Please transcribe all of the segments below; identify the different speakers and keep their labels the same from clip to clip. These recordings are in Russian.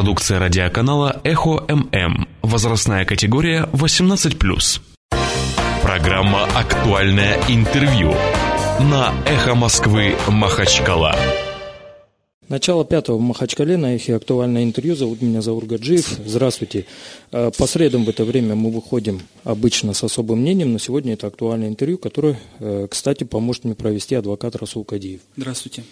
Speaker 1: Продукция радиоканала «Эхо ММ». Возрастная категория 18+. Программа «Актуальное интервью» на «Эхо Москвы» Махачкала.
Speaker 2: Начало пятого в Махачкале на эхе актуальное интервью. Зовут меня Заур Гаджиев. Здравствуйте. Э, по средам в это время мы выходим обычно с особым мнением, но сегодня это актуальное интервью, которое, э, кстати, поможет мне провести адвокат Расул Кадиев.
Speaker 3: Здравствуйте.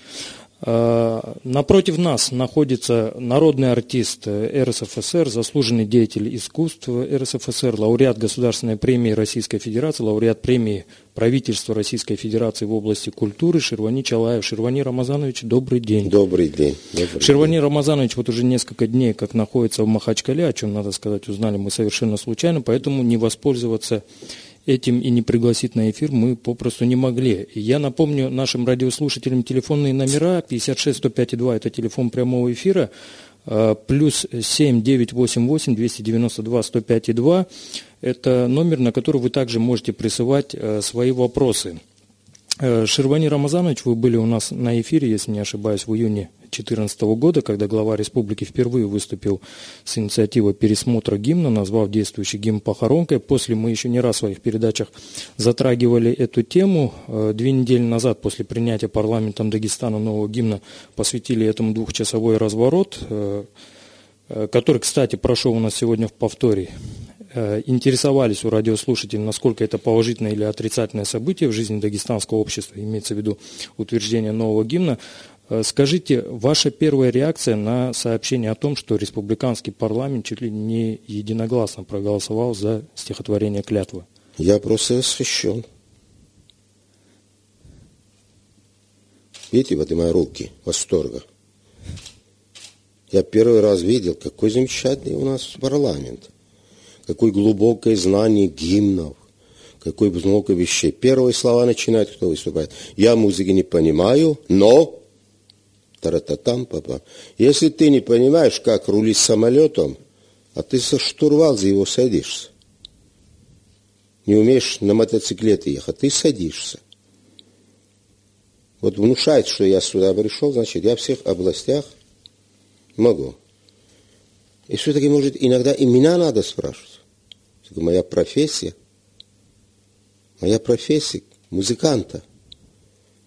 Speaker 2: Э, напротив нас находится народный артист РСФСР, заслуженный деятель искусств РСФСР, лауреат Государственной премии Российской Федерации, лауреат премии правительства Российской Федерации в области культуры Шервани Чалаев. Шервани Рамазанович, добрый день.
Speaker 4: Добрый день. Добрый
Speaker 2: Шервани
Speaker 4: день.
Speaker 2: Рамазанович вот уже несколько дней как находится в Махачкале, о чем, надо сказать, узнали мы совершенно случайно, поэтому не воспользоваться этим и не пригласить на эфир мы попросту не могли. Я напомню нашим радиослушателям телефонные номера 56 105 2 это телефон прямого эфира, э, плюс 7 988 292 105 2 это номер, на который вы также можете присылать э, свои вопросы. Э, Шервани Рамазанович, вы были у нас на эфире, если не ошибаюсь, в июне 2014 года, когда глава республики впервые выступил с инициативой пересмотра гимна, назвав действующий гимн похоронкой. После мы еще не раз в своих передачах затрагивали эту тему. Э, две недели назад, после принятия парламентом Дагестана нового гимна, посвятили этому двухчасовой разворот, э, который, кстати, прошел у нас сегодня в повторе. Э, интересовались у радиослушателей, насколько это положительное или отрицательное событие в жизни дагестанского общества, имеется в виду утверждение нового гимна. Э, скажите, ваша первая реакция на сообщение о том, что республиканский парламент чуть ли не единогласно проголосовал за стихотворение клятвы?
Speaker 4: Я просто восхищен. Видите, вот и мои руки восторга. Я первый раз видел, какой замечательный у нас парламент – какое глубокое знание гимнов, какой много вещей. Первые слова начинает, кто выступает. Я музыки не понимаю, но тарататам папа. Если ты не понимаешь, как рулить самолетом, а ты со штурвал за его садишься. Не умеешь на мотоциклете ехать, ты садишься. Вот внушает, что я сюда пришел, значит, я в всех областях могу. И все-таки, может, иногда и меня надо спрашивать моя профессия, моя профессия музыканта.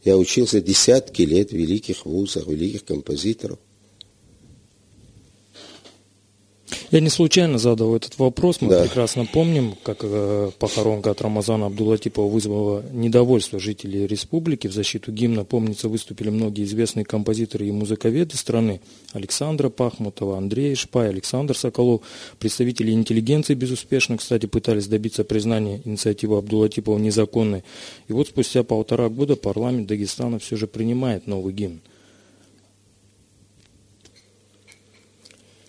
Speaker 4: Я учился десятки лет в великих вузах, великих композиторов.
Speaker 2: Я не случайно задал этот вопрос. Мы да. прекрасно помним, как э, похоронка от Рамазана Абдулатипова вызвала недовольство жителей республики. В защиту гимна, помнится, выступили многие известные композиторы и музыковеды страны. Александра Пахмутова, Андрей Шпай, Александр Соколов. Представители интеллигенции безуспешно, кстати, пытались добиться признания инициативы Абдулатипова незаконной. И вот спустя полтора года парламент Дагестана все же принимает новый гимн.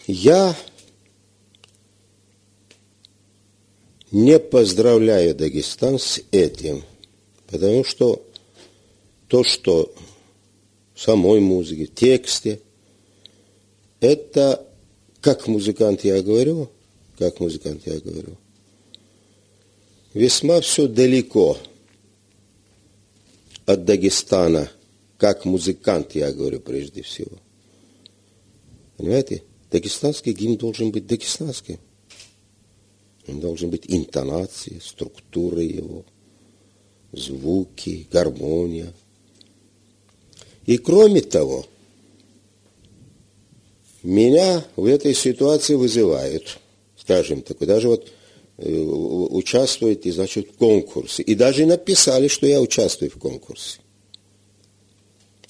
Speaker 4: Я не поздравляю Дагестан с этим, потому что то, что в самой музыке, тексте, это, как музыкант я говорю, как музыкант я говорю, весьма все далеко от Дагестана, как музыкант я говорю прежде всего. Понимаете? Дагестанский гимн должен быть дагестанским. Он должен быть интонации, структура его, звуки, гармония. И кроме того, меня в этой ситуации вызывают, скажем так, даже вот э, участвуете, значит, в конкурсе. И даже написали, что я участвую в конкурсе.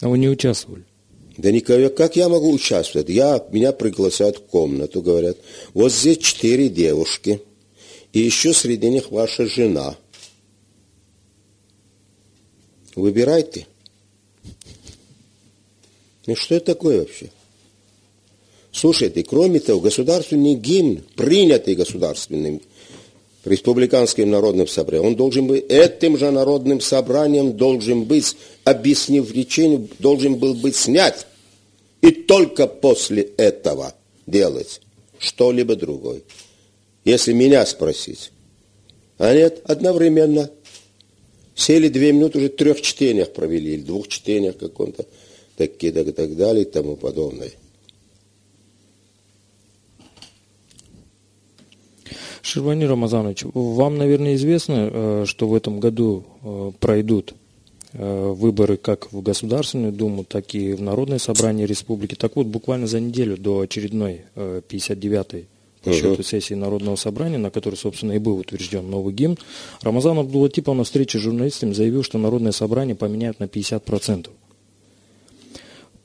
Speaker 2: А вы не участвовали?
Speaker 4: Да никого, как я могу участвовать? Я, меня приглашают в комнату, говорят, вот здесь четыре девушки – и еще среди них ваша жена. Выбирайте. Ну что это такое вообще? Слушайте, кроме того, государственный гимн, принятый государственным республиканским народным собранием, он должен быть, этим же народным собранием должен быть, объяснив речение, должен был быть снят. И только после этого делать что-либо другое если меня спросить. А нет, одновременно. Сели две минуты, уже трех чтениях провели, или двух чтениях каком-то, так, так, так далее и тому подобное.
Speaker 2: Шервани Рамазанович, вам, наверное, известно, э, что в этом году э, пройдут э, выборы как в Государственную Думу, так и в Народное собрание республики. Так вот, буквально за неделю до очередной 59-й счету сессии Народного собрания, на которой, собственно, и был утвержден новый гимн, Рамазан Абдулатипов на встрече с журналистами заявил, что Народное собрание поменяют на 50%.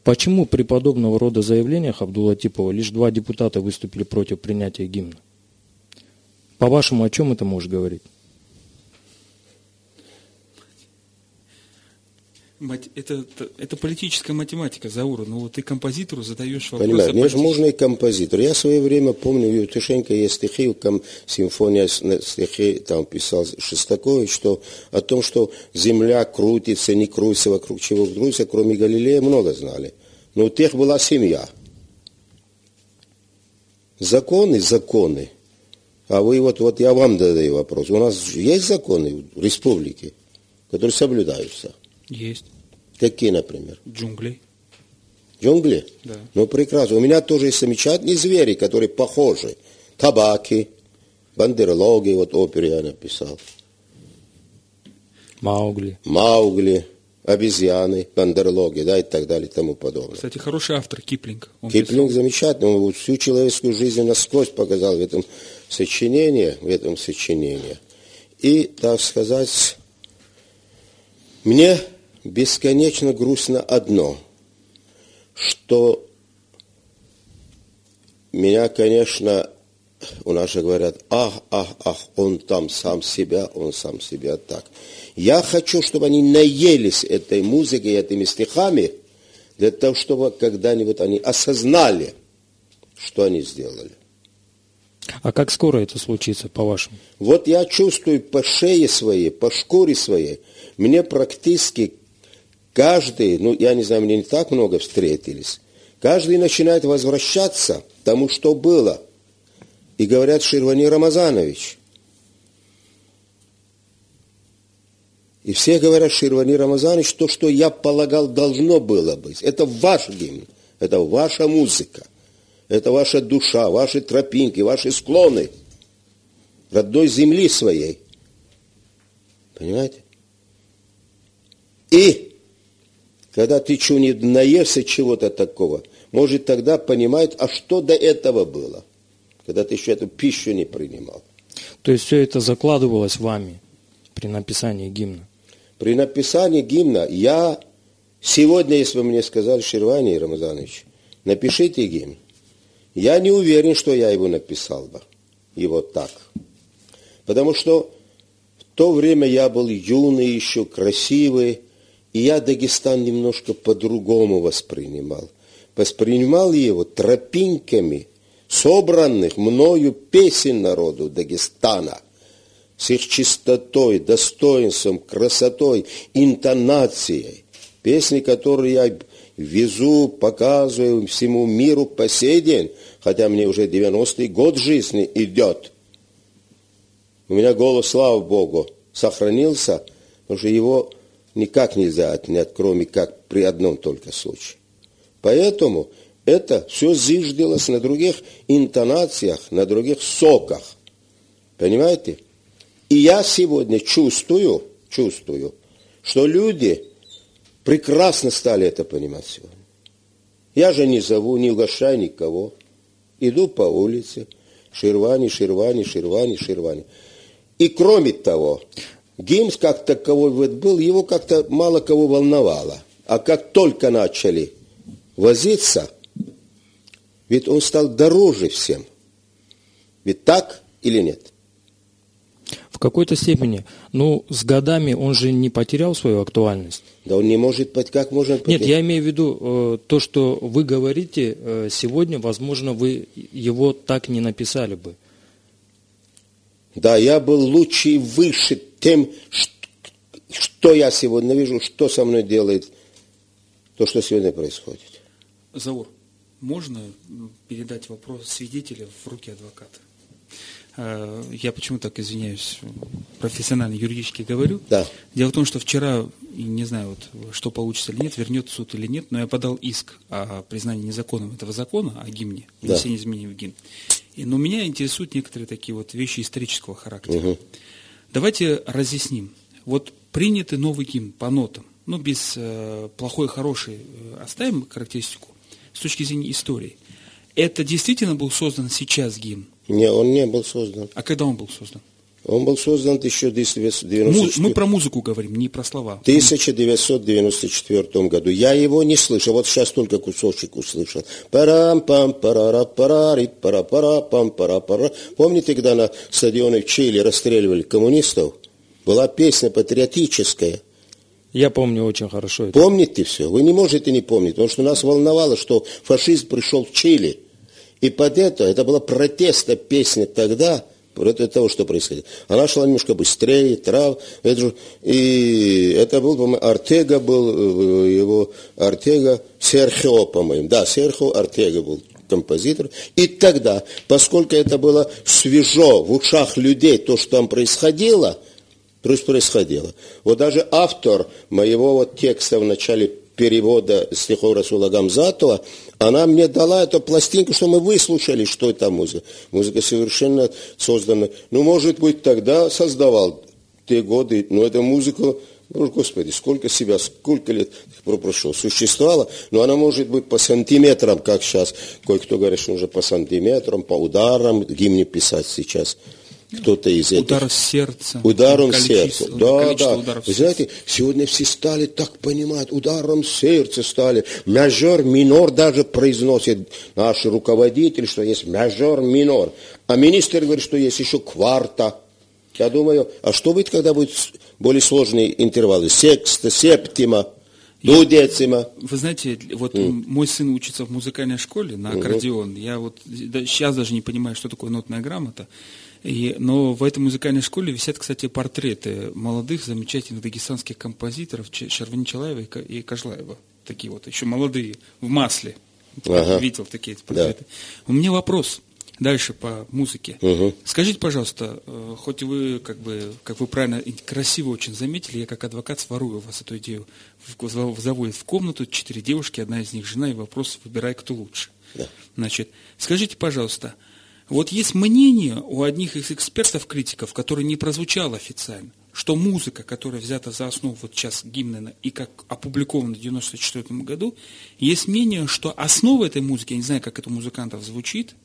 Speaker 2: Почему при подобного рода заявлениях Абдулатипова лишь два депутата выступили против принятия гимна? По-вашему, о чем это может говорить?
Speaker 3: Это, это, политическая математика, Заура. Ну вот ты композитору задаешь вопрос.
Speaker 4: Понимаешь, мне же можно и композитор. Я в свое время помню, у Евтушенко есть стихи, там, симфония стихи, там писал Шестакович, что о том, что земля крутится, не крутится, вокруг чего крутится, кроме Галилея, много знали. Но у тех была семья. Законы, законы. А вы вот, вот я вам задаю вопрос. У нас есть законы в республике, которые соблюдаются?
Speaker 3: Есть.
Speaker 4: Какие, например?
Speaker 3: Джунгли.
Speaker 4: Джунгли?
Speaker 3: Да.
Speaker 4: Ну, прекрасно. У меня тоже есть замечательные звери, которые похожи. Табаки, бандерлоги, вот оперу я написал.
Speaker 2: Маугли.
Speaker 4: Маугли, обезьяны, бандерлоги, да, и так далее, и тому подобное.
Speaker 3: Кстати, хороший автор Киплинг.
Speaker 4: Он Киплинг писал. замечательный, он всю человеческую жизнь насквозь показал в этом сочинении, в этом сочинении. И, так сказать, мне бесконечно грустно одно, что меня, конечно, у нас же говорят, ах, ах, ах, он там сам себя, он сам себя так. Я хочу, чтобы они наелись этой музыкой, этими стихами, для того, чтобы когда-нибудь они осознали, что они сделали.
Speaker 2: А как скоро это случится, по-вашему?
Speaker 4: Вот я чувствую по шее своей, по шкуре своей, мне практически каждый, ну, я не знаю, мне не так много встретились, каждый начинает возвращаться к тому, что было. И говорят, Ширвани Рамазанович. И все говорят, Ширвани Рамазанович, то, что я полагал, должно было быть. Это ваш гимн, это ваша музыка, это ваша душа, ваши тропинки, ваши склоны родной земли своей. Понимаете? И когда ты что не наешься чего-то такого, может тогда понимает, а что до этого было, когда ты еще эту пищу не принимал.
Speaker 2: То есть все это закладывалось вами при написании гимна?
Speaker 4: При написании гимна я сегодня, если бы мне сказали, Ширвани Рамазанович, напишите гимн, я не уверен, что я его написал бы, его так. Потому что в то время я был юный еще, красивый, и я Дагестан немножко по-другому воспринимал. Воспринимал его тропинками собранных мною песен народу Дагестана с их чистотой, достоинством, красотой, интонацией. Песни, которые я везу, показываю всему миру по сей день, хотя мне уже 90-й год жизни идет. У меня голос, слава Богу, сохранился, потому что его никак нельзя отнять, кроме как при одном только случае. Поэтому это все зиждилось на других интонациях, на других соках. Понимаете? И я сегодня чувствую, чувствую, что люди прекрасно стали это понимать сегодня. Я же не зову, не угощаю никого. Иду по улице, ширвани, ширвани, ширвани, ширвани. И кроме того, Геймс как таковой вот был, его как-то мало кого волновало. А как только начали возиться, ведь он стал дороже всем. Ведь так или нет?
Speaker 2: В какой-то степени. Ну, с годами он же не потерял свою актуальность.
Speaker 4: Да он не может, как можно
Speaker 2: потерять? Нет, я имею в виду э, то, что вы говорите э, сегодня, возможно, вы его так не написали бы.
Speaker 4: Да, я был лучше и выше тем, что я сегодня вижу, что со мной делает то, что сегодня происходит.
Speaker 3: Заур, можно передать вопрос свидетеля в руки адвоката? Э, я почему так извиняюсь, профессионально, юридически говорю.
Speaker 4: Да.
Speaker 3: Дело в том, что вчера, не знаю, вот, что получится или нет, вернет суд или нет, но я подал иск о признании незаконным этого закона, о гимне, внесении да. изменений в гимн. И, но меня интересуют некоторые такие вот вещи исторического характера. Давайте разъясним. Вот принятый новый гимн по нотам, ну, без э, плохой, хороший, э, оставим характеристику, с точки зрения истории. Это действительно был создан сейчас гимн?
Speaker 4: Не, он не был создан.
Speaker 3: А когда он был создан?
Speaker 4: Он был создан в 1994
Speaker 3: Му- мы про музыку говорим, не про слова.
Speaker 4: 1994 году. Я его не слышал. Вот сейчас только кусочек услышал. парам пам парара парари пара пара пам пара пара Помните, когда на стадионе в Чили расстреливали коммунистов? Была песня патриотическая.
Speaker 2: Я помню очень хорошо это.
Speaker 4: Помните все? Вы не можете не помнить, потому что нас волновало, что фашизм пришел в Чили. И под это, это была протестная песня тогда, против того, что происходит. Она шла немножко быстрее, трав, это же, и это был, по-моему, Артега был, э, его Артега, Серхио, по-моему, да, Серхио Артега был композитор. И тогда, поскольку это было свежо в ушах людей, то, что там происходило, то есть происходило. Вот даже автор моего вот текста в начале перевода стихов Расула Гамзатова, она мне дала эту пластинку, что мы выслушали, что это музыка. Музыка совершенно создана. Ну, может быть, тогда создавал те годы, но эта музыка, ну, господи, сколько себя, сколько лет прошло, существовала, но она может быть по сантиметрам, как сейчас. Кое-кто говорит, что уже по сантиметрам, по ударам гимне писать сейчас кто-то из этих.
Speaker 3: Удар сердца.
Speaker 4: Ударом
Speaker 3: количество-
Speaker 4: сердца. Да,
Speaker 3: количество
Speaker 4: да.
Speaker 3: ударов
Speaker 4: Вы знаете, сегодня все стали так понимать, ударом сердца стали. Мажор, минор даже произносит наш руководитель, что есть мажор, минор. А министр говорит, что есть еще кварта. Я думаю, а что будет, когда будут более сложные интервалы? Секста, септима, дудецима.
Speaker 3: Вы знаете, вот мой сын учится в музыкальной школе на аккордеон. Я вот сейчас даже не понимаю, что такое нотная грамота. И, но в этой музыкальной школе висят, кстати, портреты молодых, замечательных дагестанских композиторов Ч- Шервани Челаева и Кожлаева. Такие вот, еще молодые, в масле.
Speaker 4: Ага.
Speaker 3: Видел такие портреты. У меня вопрос дальше по музыке.
Speaker 4: Мгм.
Speaker 3: Скажите, пожалуйста, э, хоть вы, как бы, как вы правильно красиво очень заметили, я как адвокат сворую у вас эту идею. Заводит в комнату четыре девушки, одна из них жена, и вопрос выбирай, кто лучше.
Speaker 4: Да.
Speaker 3: Значит, скажите, пожалуйста, вот есть мнение у одних из экспертов-критиков, которое не прозвучало официально, что музыка, которая взята за основу вот сейчас гимна и как опубликована в 1994 году, есть мнение, что основа этой музыки, я не знаю, как это у музыкантов звучит,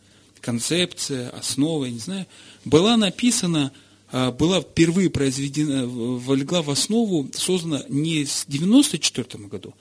Speaker 3: концепция, основа, я не знаю, была написана, а, была впервые произведена, в- легла в основу, создана не в 1994 году,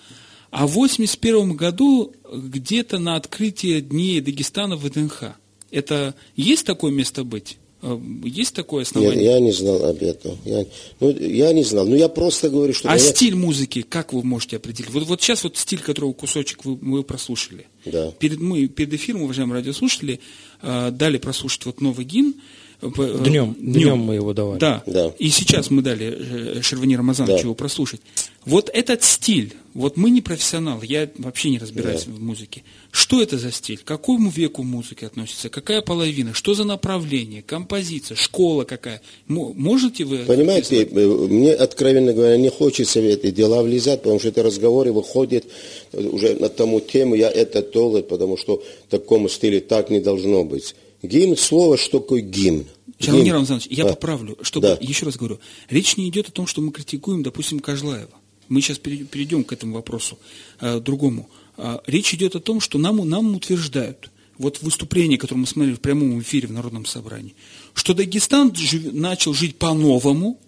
Speaker 3: а в 1981 году где-то на открытие Дней Дагестана в ВДНХ. Это есть такое место быть? Э, Есть такое основание?
Speaker 4: я не знал об этом. Я, ну, я не знал. Ну, я просто говорю, что...
Speaker 3: А
Speaker 4: меня-
Speaker 3: стиль музыки, как вы можете определить? Вот, вот сейчас вот стиль, которого кусочек вы, мы прослушали.
Speaker 4: Да.
Speaker 3: Перед, мы перед эфиром, уважаемые радиослушатели, э, дали прослушать вот новый гимн. Э, э,
Speaker 2: Днем, днем мы его давали.
Speaker 3: Да.
Speaker 4: Да.
Speaker 3: И сейчас мы дали э, Шервани Рамазановичу
Speaker 4: Да.
Speaker 3: его прослушать. Вот этот стиль, вот мы не профессионалы, я вообще не разбираюсь в музыке. Что это за стиль? К какому веку музыки относится? Какая половина? Что за направление? Композиция? Школа какая? Мо- Можете вы...
Speaker 4: Понимаете, э, мне, откровенно говоря, не хочется в эти дела влезать, потому что это разговоры выходят уже на тому тему, я это то, это, потому что в таком стиле так не должно быть. Гимн, слово, что такое гимн?
Speaker 3: Шарвани
Speaker 4: Гимн.
Speaker 3: Рамазанович, я
Speaker 4: А,
Speaker 3: поправлю, чтобы,
Speaker 4: Да.
Speaker 3: еще раз говорю, речь не идет о том, что мы критикуем, допустим, Кожлаева. Мы сейчас пере- перейдем к этому вопросу, э, другому. А, речь идет о том, что нам, нам утверждают, вот выступление, которое мы смотрели в прямом эфире в Народном собрании, что Дагестан жив- начал жить по-новому,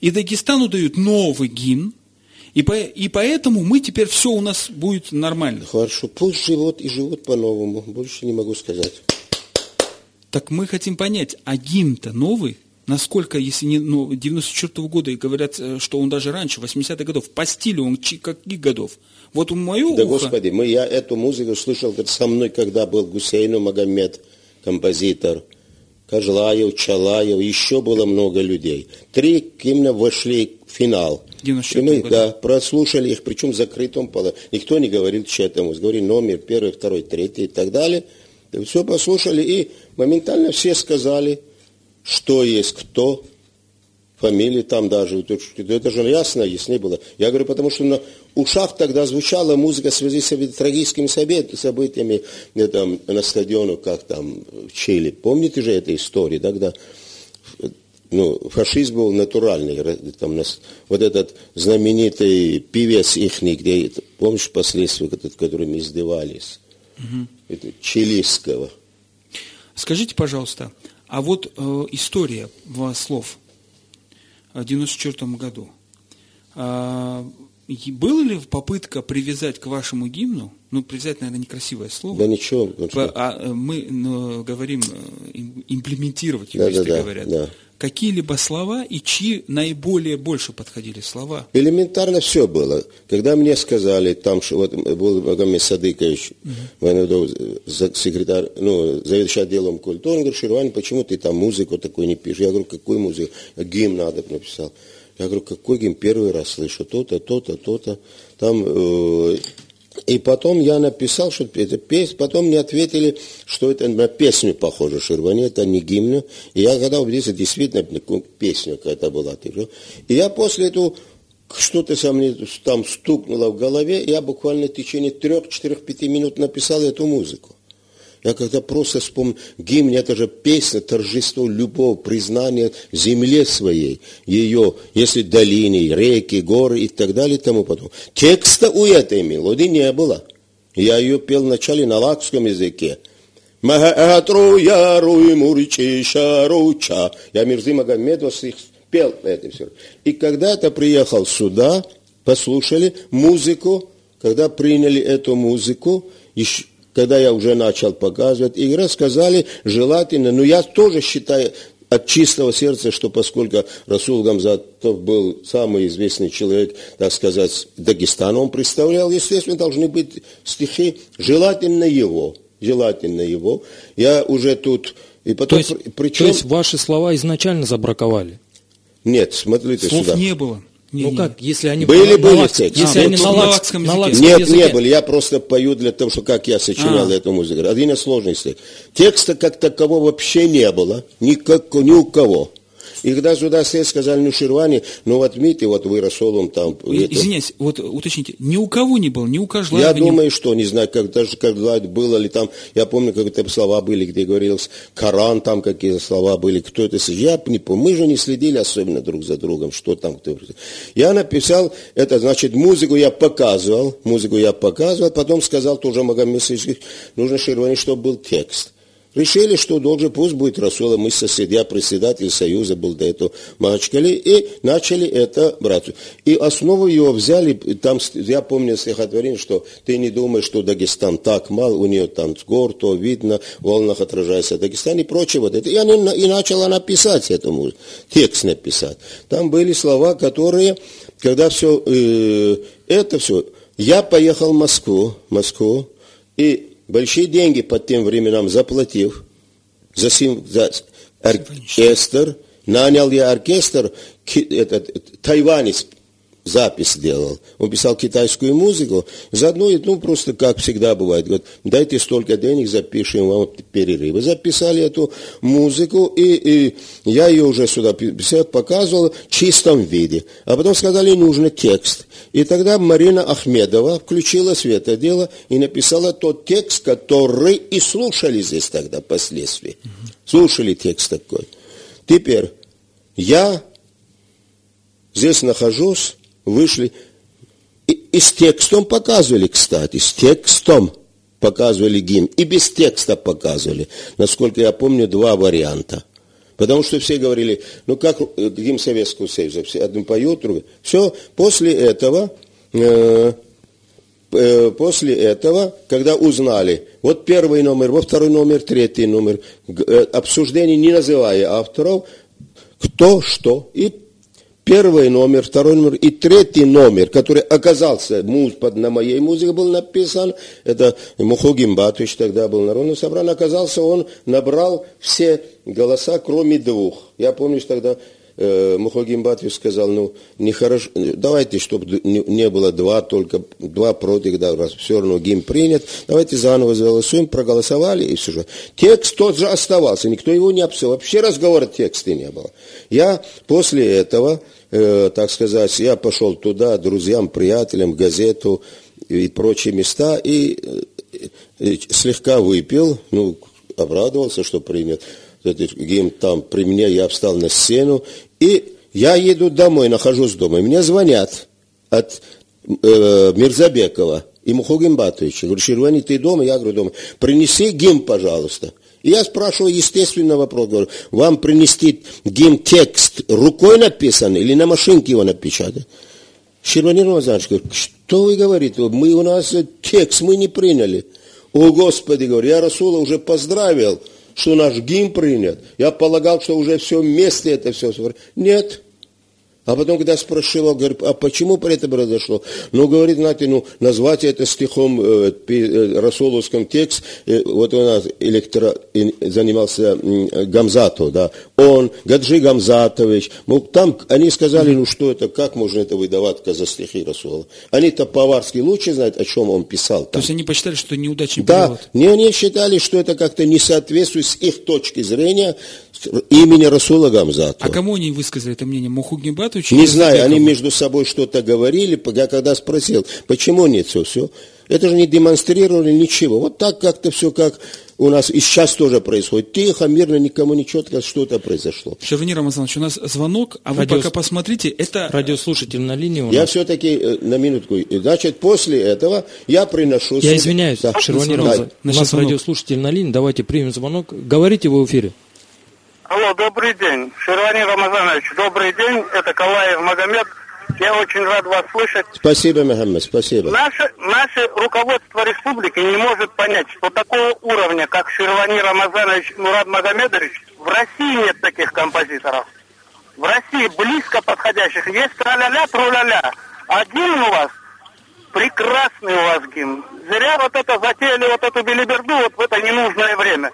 Speaker 3: и Дагестану дают новый гимн, и, по- и поэтому мы теперь все у нас будет нормально.
Speaker 4: Хорошо, пусть живут и живут по-новому, больше не могу сказать.
Speaker 3: Так мы хотим понять, а гимн-то новый? Насколько, если не ну, 94 года, и говорят, э, что он даже раньше, 80-х годов, по стилю он каких годов? Вот у моего
Speaker 4: Да,
Speaker 3: уха,
Speaker 4: Господи, мы, я эту музыку слышал говорит, со мной, когда был Гусейну Магомед, композитор, Кажлаев, Чалаев, еще было много людей. Три именно вошли в финал.
Speaker 3: 94
Speaker 4: И мы,
Speaker 3: году.
Speaker 4: да, прослушали их, причем в закрытом поле. Никто не говорил, что это музыка. Говорили номер первый, второй, третий и так далее. Все послушали, и моментально все сказали, что есть кто, фамилии там даже, это же ясно, яснее было. Я говорю, потому что на ушах тогда звучала музыка в связи с трагическими событиями там, на стадионе, как там, в Чили. Помните же эту историю, тогда ну, фашизм был натуральный. Там, вот этот знаменитый певец их, где, помнишь, последствия, которыми издевались? Угу. Это чилийского.
Speaker 3: Скажите, пожалуйста, а вот э, история вас слов в 1994 году. А, была ли попытка привязать к вашему гимну, ну, привязать, наверное, некрасивое слово.
Speaker 4: Да ничего.
Speaker 3: По, а э, мы ну, говорим э, имплементировать, юристы да, да, говорят. Да какие-либо слова и чьи наиболее больше подходили слова?
Speaker 4: Элементарно все было. Когда мне сказали, там что вот был Магомед Садыкович, угу. секретарь, ну, заведующий отделом культуры, он говорит, Ширвань, почему ты там музыку такую не пишешь? Я говорю, какую музыку? Гимн надо написал. Я говорю, какой гимн? Первый раз слышу. То-то, то-то, то-то. Там э, и потом я написал, что это песня, потом мне ответили, что это на песню похоже, Ширвани, это не гимн. И я когда убедился, действительно, песня какая-то была. И я после этого что-то со мной там стукнуло в голове, я буквально в течение трех, четырех, пяти минут написал эту музыку. Я когда просто вспомнил, гимн это же песня, торжество, любовь, признание земле своей, ее, если долины, реки, горы и так далее и тому потом. Текста у этой мелодии не было. Я ее пел вначале на лакском языке. Я Мирзы Магомедов пел это все. И когда-то приехал сюда, послушали музыку, когда приняли эту музыку, еще, когда я уже начал показывать, и рассказали желательно, но я тоже считаю от чистого сердца, что поскольку Расул Гамзатов был самый известный человек, так сказать, Дагестана, он представлял, естественно, должны быть стихи, желательно его, желательно его. Я уже тут...
Speaker 2: И потом, то, есть, причем... то есть ваши слова изначально забраковали?
Speaker 4: Нет, смотрите
Speaker 3: Слов
Speaker 4: сюда.
Speaker 3: не было.
Speaker 2: Не, ну не. как, если они
Speaker 4: были, на, были на тексты.
Speaker 2: Если а, они на, лакском языке.
Speaker 4: На Нет, языке. не были. Я просто пою для того, что как я сочинял а. эту музыку. Один из сложностей. Текста как такового вообще не было. Никак, ни у кого. И когда сюда сели, сказали, ну, Ширвани, ну, вот видите, вот вы Расолом там...
Speaker 3: Извиняюсь, это... вот уточните, ни у кого не было, ни у Кажлаева...
Speaker 4: Я думаю, ни... что, не знаю, как, даже когда было ли там, я помню, какие-то слова были, где говорилось Коран, там какие слова были, кто это... Я не помню, мы же не следили особенно друг за другом, что там кто... Я написал, это значит, музыку я показывал, музыку я показывал, потом сказал тоже Магомед нужно Ширвани, чтобы был текст. Решили, что должен, пусть будет Расула, мы соседи, я председатель Союза был до этого Махачкали, и начали это брать. И основу его взяли, там, я помню стихотворение, что ты не думаешь, что Дагестан так мал, у нее там гор, то видно, в волнах отражается Дагестан и прочее вот это. И, они, и начала написать этому, текст написать. Там были слова, которые, когда все, э, это все, я поехал в Москву, Москву, и большие деньги под тем временам заплатив за, сим, за оркестр, нанял я оркестр, этот, тайванец запись сделал. Он писал китайскую музыку. Заодно, ну, просто как всегда бывает, говорит, дайте столько денег, запишем вам перерывы. Записали эту музыку, и, и я ее уже сюда показывал в чистом виде. А потом сказали, нужно текст. И тогда Марина Ахмедова включилась в это дело и написала тот текст, который и слушали здесь тогда впоследствии. Слушали текст такой. Теперь я здесь нахожусь, вышли. И, и с текстом показывали, кстати, с текстом показывали гимн. И без текста показывали. Насколько я помню, два варианта. Потому что все говорили, ну как э, гимн Советского Союза, все один поет, другой. Все, после этого, э, э, после этого, когда узнали, вот первый номер, вот второй номер, третий номер, э, обсуждение не называя авторов, кто что, и первый номер, второй номер и третий номер, который оказался под, на моей музыке был написан, это Мухогим Батович тогда был народный собран, оказался он набрал все голоса, кроме двух. Я помню, что тогда э, Мухагим Батвич сказал, ну, нехорошо, давайте, чтобы не, не было два, только два против, да, раз все равно гимн принят, давайте заново голосуем, проголосовали, и все же. Текст тот же оставался, никто его не обсыл, вообще разговора текста не было. Я после этого, э, так сказать, я пошел туда, друзьям, приятелям, газету и прочие места, и, и слегка выпил, ну, обрадовался, что принят этот гимн там при мне, я встал на сцену, и я еду домой, нахожусь дома, и мне звонят от э, Мирзабекова и Мухугин Батовича. Говорю, Ширвани, ты дома? Я говорю, дома. Принеси гимн, пожалуйста. И я спрашиваю естественный вопрос, говорю, вам принести гимн текст рукой написан или на машинке его напечатать? Ширвани Рамазанович говорит, что вы говорите, мы у нас текст мы не приняли. О, Господи, говорю, я Расула уже поздравил, что наш гимн принят. Я полагал, что уже все вместе это все. Нет. А потом, когда спросил, говорит, а почему при это произошло? Ну, говорит, знаете, ну, назвать это стихом э, э, Расуловском текст, э, вот у нас электро, занимался Гамзатов, да, он, Гаджи Гамзатович, ну, там они сказали, ну, что это, как можно это выдавать за стихи Расулова? Они-то по-аварски лучше знают, о чем он писал. Там.
Speaker 3: То есть они посчитали, что неудачный
Speaker 4: да,
Speaker 3: перевод?
Speaker 4: Да, они считали, что это как-то не соответствует с их точки зрения имени Расула Гамзатова.
Speaker 3: А кому они высказали это мнение? Мухугин Батович?
Speaker 4: Не знаю, они между собой что-то говорили, я когда спросил, почему нет все, все. Это же не демонстрировали ничего. Вот так как-то все как у нас и сейчас тоже происходит. Тихо, мирно, никому не четко что-то произошло.
Speaker 3: Шевнир Рамазанович, у нас звонок, а вы
Speaker 2: Радио...
Speaker 3: пока посмотрите, это...
Speaker 2: Радиослушатель на линии у
Speaker 4: Я
Speaker 2: нас.
Speaker 4: все-таки, э, на минутку, значит, после этого я приношу...
Speaker 2: Я извиняюсь,
Speaker 4: да.
Speaker 2: Шервани
Speaker 3: Да.
Speaker 2: Рамазанович, у
Speaker 3: Значит,
Speaker 2: нас
Speaker 3: звонок.
Speaker 2: радиослушатель на линии, давайте примем звонок. Говорите вы в эфире.
Speaker 5: Алло, добрый день. Шервани Рамазанович, добрый день. Это Калаев Магомед. Я очень рад вас слышать.
Speaker 4: Спасибо, Мехаммед, спасибо.
Speaker 5: Наше, наше руководство республики не может понять, что такого уровня, как Шервани Рамазанович Мурад Магомедович, в России нет таких композиторов. В России близко подходящих. Есть траля-ля, труля-ля. А гимн у вас прекрасный у вас гимн. Зря вот это затеяли, вот эту белиберду вот в это ненужное время.